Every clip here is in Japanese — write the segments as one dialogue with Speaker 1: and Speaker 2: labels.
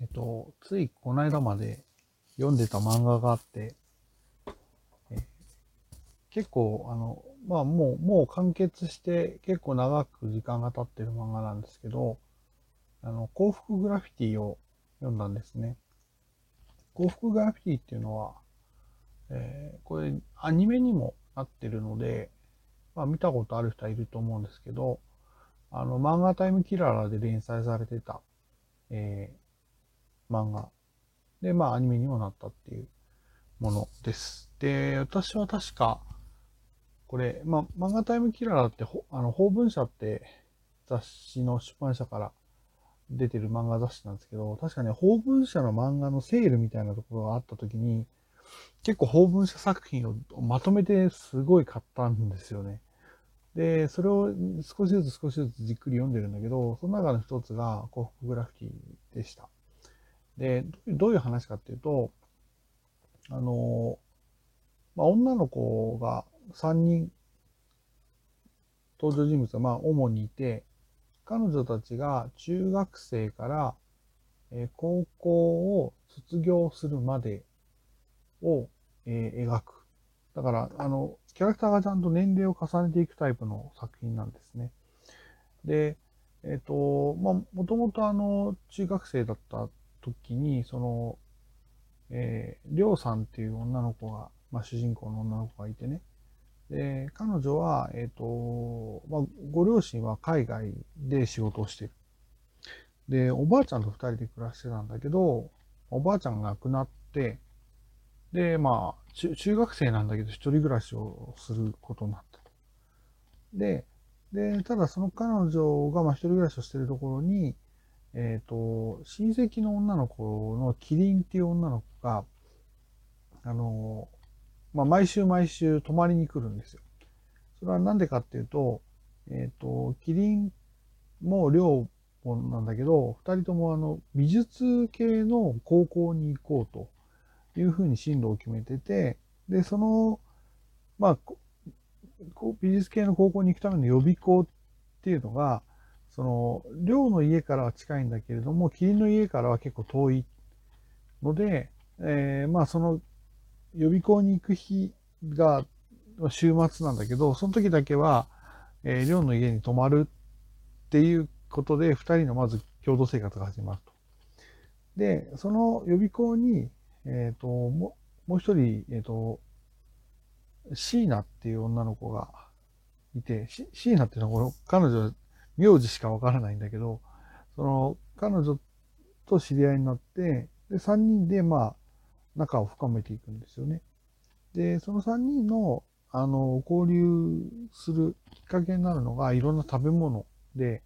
Speaker 1: えっと、ついこの間まで読んでた漫画があって、え結構、あの、まあもう、もう完結して結構長く時間が経ってる漫画なんですけど、あの、幸福グラフィティを読んだんですね。幸福グラフィティっていうのは、えー、これアニメにもなってるので、まあ見たことある人はいると思うんですけど、あの、漫画タイムキララで連載されてた、えー、漫画。で、まあアニメにもなったっていうものです。で、私は確か、これ、まあ、漫画タイムキララって、あの、法文社って雑誌の出版社から出てる漫画雑誌なんですけど、確かね、法文社の漫画のセールみたいなところがあった時に、結構法文社作品をまとめてすごい買ったんですよね。で、それを少しずつ少しずつじっくり読んでるんだけど、その中の一つが幸福グラフィティでした。で、どういう話かっていうと、あの、まあ、女の子が3人、登場人物がまあ主にいて、彼女たちが中学生から、高校を卒業するまでを、描く。だから、あの、キャラクターがちゃんと年齢を重ねていくタイプの作品なんですね。で、えっ、ー、と、まあ、もともとあの、中学生だった時に、その、えー、りょうさんっていう女の子が、まあ、主人公の女の子がいてね。で、彼女は、えっ、ー、と、まあ、ご両親は海外で仕事をしてる。で、おばあちゃんと二人で暮らしてたんだけど、おばあちゃんが亡くなって、で、まあ、中中学生なんだけど、一人暮らしをすることになった。で、で、ただその彼女が、まあ、一人暮らしをしてるところに、えっ、ー、と、親戚の女の子のキリンっていう女の子が、あの、まあ、毎週毎週泊まりに来るんですよ。それはなんでかっていうと、えっ、ー、と、キリンも寮なんだけど、二人ともあの、美術系の高校に行こうというふうに進路を決めてて、で、その、まあ、美術系の高校に行くための予備校っていうのが、その、寮の家からは近いんだけれども、霧の家からは結構遠いので、えー、まあその予備校に行く日が週末なんだけど、その時だけは、えー、寮の家に泊まるっていうことで、二人のまず共同生活が始まると。で、その予備校に、えっ、ー、と、ももう一人、えっ、ー、と、シーナっていう女の子がいて、シーナっていうのは彼女、名字しかわからないんだけど、その、彼女と知り合いになって、で、三人で、まあ、仲を深めていくんですよね。で、その三人の、あの、交流するきっかけになるのが、いろんな食べ物で、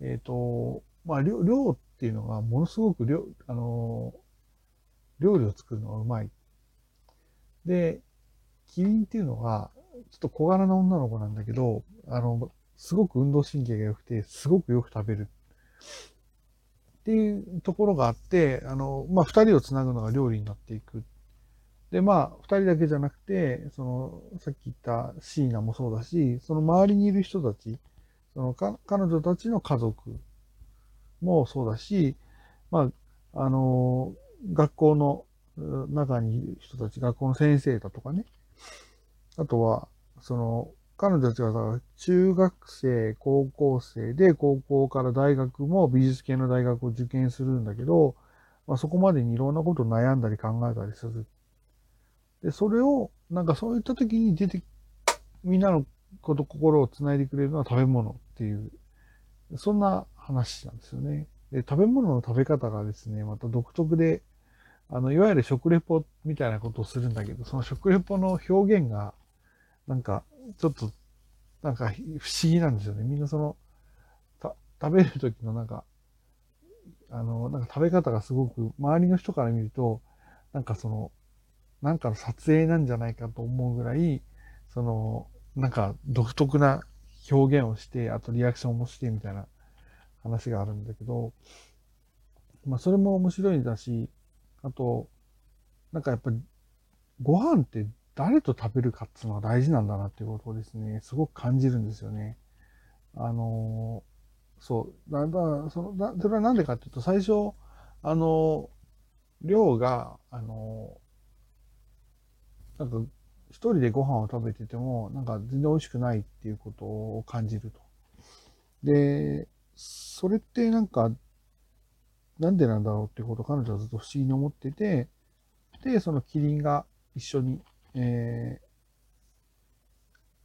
Speaker 1: えっ、ー、と、まあ、量、量っていうのがものすごく量、あの、料理を作るのがうまい。で、キリンっていうのが、ちょっと小柄な女の子なんだけど、あの、すごく運動神経が良くて、すごくよく食べる。っていうところがあって、あの、まあ、二人をつなぐのが料理になっていく。で、まあ、二人だけじゃなくて、その、さっき言ったシーナもそうだし、その周りにいる人たち、そのか、彼女たちの家族もそうだし、まあ、あの、学校の中にいる人たち、学校の先生だとかね。あとは、その、彼女たちが中学生、高校生で、高校から大学も美術系の大学を受験するんだけど、まあ、そこまでにいろんなことを悩んだり考えたりする。で、それを、なんかそういった時に出て、みんなのこと心を繋いでくれるのは食べ物っていう、そんな話なんですよね。で、食べ物の食べ方がですね、また独特で、あの、いわゆる食レポみたいなことをするんだけど、その食レポの表現が、なんか、ちょっと、なんか不思議なんですよね。みんなその、た食べる時のなんか、あの、なんか食べ方がすごく、周りの人から見ると、なんかその、なんかの撮影なんじゃないかと思うぐらい、その、なんか独特な表現をして、あとリアクションもしてみたいな話があるんだけど、まあそれも面白いんだし、あと、なんかやっぱり、ご飯って誰と食べるかっていうのが大事なんだなっていうことをですね、すごく感じるんですよね。あの、そう、だ、だ、その、だ、それはなんでかっていうと、最初、あの、量が、あの、なんか、一人でご飯を食べてても、なんか全然美味しくないっていうことを感じると。で、それってなんか、なんでなんだろうっていうことを彼女はずっと不思議に思ってて、で、そのキリンが一緒に、え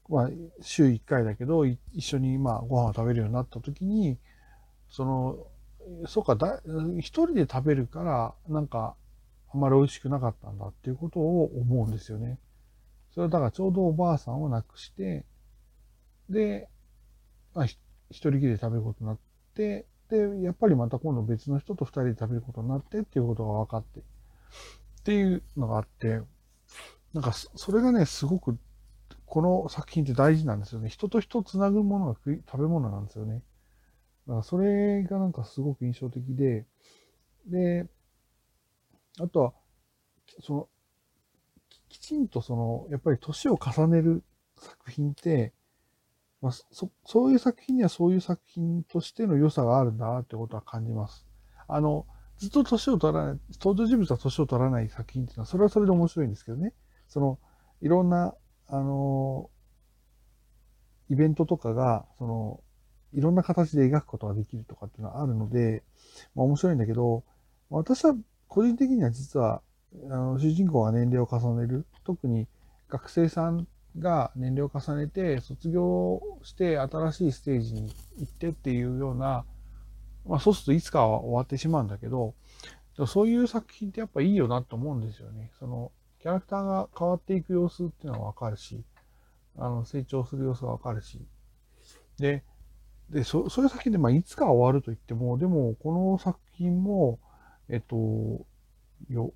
Speaker 1: ー、まあ、週1回だけど、一緒にまあご飯を食べるようになった時に、その、そうか、だ一人で食べるから、なんか、あんまり美味しくなかったんだっていうことを思うんですよね。それはだからちょうどおばあさんを亡くして、で、まあ、一人きりで食べることになって、で、やっぱりまた今度別の人と二人で食べることになってっていうことが分かって、っていうのがあって、なんかそれがね、すごく、この作品って大事なんですよね。人と人をつなぐものが食べ物なんですよね。だからそれがなんかすごく印象的で、で、あとは、その、きちんとその、やっぱり年を重ねる作品って、まあ、そ、そういう作品にはそういう作品としての良さがあるんだなってことは感じます。あの、ずっと年を取らない、登場人物は年を取らない作品っていうのは、それはそれで面白いんですけどね。その、いろんな、あの、イベントとかが、その、いろんな形で描くことができるとかっていうのはあるので、まあ面白いんだけど、私は個人的には実は、あの主人公が年齢を重ねる、特に学生さんが年齢を重ねて卒業して新しいステージに行ってっていうような、まあそうするといつかは終わってしまうんだけど、そういう作品ってやっぱいいよなと思うんですよね。そのキャラクターが変わっていく様子っていうのはわかるし、あの成長する様子がわかるし。で、で、そそういう作品で、まあいつか終わると言っても、でもこの作品も、えっと、よ、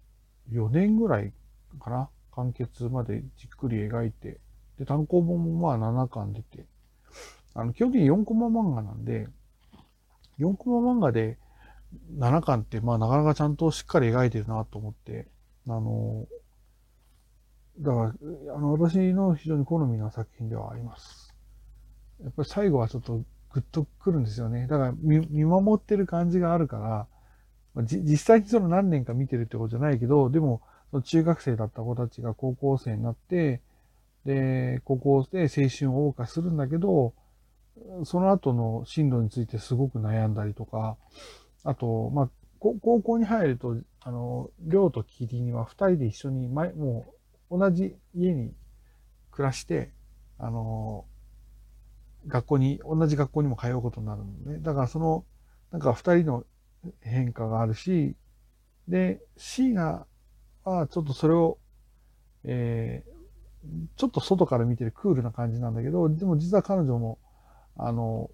Speaker 1: 4年ぐらいかな？完結までじっくり描いて、で、単行本もまあ7巻出て、あの、基本的に4コマ漫画なんで、4コマ漫画で7巻ってまあなかなかちゃんとしっかり描いてるなと思って、あの、だから、あの、私の非常に好みな作品ではあります。やっぱり最後はちょっとグッとくるんですよね。だから見、見守ってる感じがあるから、実際にその何年か見てるってことじゃないけど、でも、その中学生だった子たちが高校生になって、で、高校で青春を謳歌するんだけど、その後の進路についてすごく悩んだりとか、あと、まあ、高校に入ると、あの、寮とキリンは二人で一緒に、前、もう同じ家に暮らして、あの、学校に、同じ学校にも通うことになるのね。だからその、なんか二人の変化があるし、で、シーナはちょっとそれを、えー、ちょっと外から見てるクールな感じなんだけど、でも実は彼女も、あの、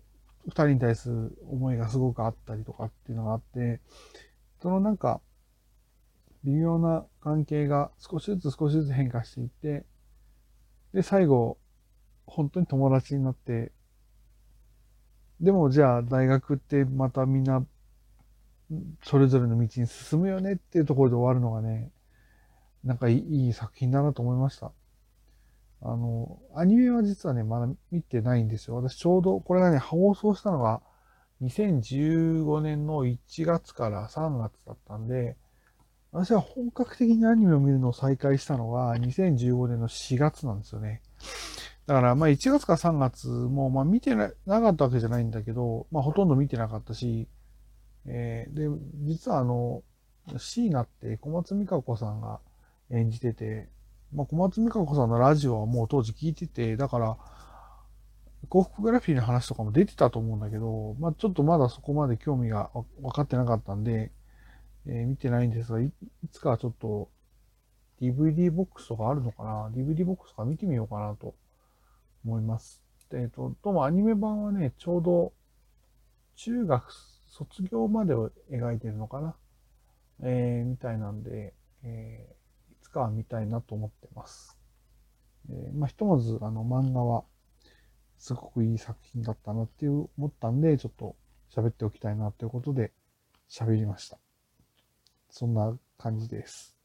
Speaker 1: 二人に対する思いがすごくあったりとかっていうのがあって、そのなんか、微妙な関係が少しずつ少しずつ変化していって、で、最後、本当に友達になって、でもじゃあ大学ってまたみんなそれぞれの道に進むよねっていうところで終わるのがね、なんかいい作品だなと思いました。あの、アニメは実はね、まだ見てないんですよ。私ちょうど、これがね、放送したのが2015年の1月から3月だったんで、私は本格的にアニメを見るのを再開したのが2015年の4月なんですよね。だから、まあ1月か3月も、まあ見てなかったわけじゃないんだけど、まあほとんど見てなかったし、えー、で、実はあの、椎名って小松美香子さんが演じてて、まあ、小松美香子さんのラジオはもう当時聞いてて、だから、幸福グラフィーの話とかも出てたと思うんだけど、まあ、ちょっとまだそこまで興味が分かってなかったんで、えー、見てないんですがい、いつかちょっと DVD ボックスとかあるのかな ?DVD ボックスとか見てみようかなと思います。えっ、ー、と、どうもアニメ版はね、ちょうど中学卒業までを描いてるのかな、えー、みたいなんで、えー、いつかは見たいなと思ってます。えー、まあ、ひとまず、あの、漫画は、すごくいい作品だったなっていう思ったんで、ちょっと喋っておきたいなということで喋りました。そんな感じです。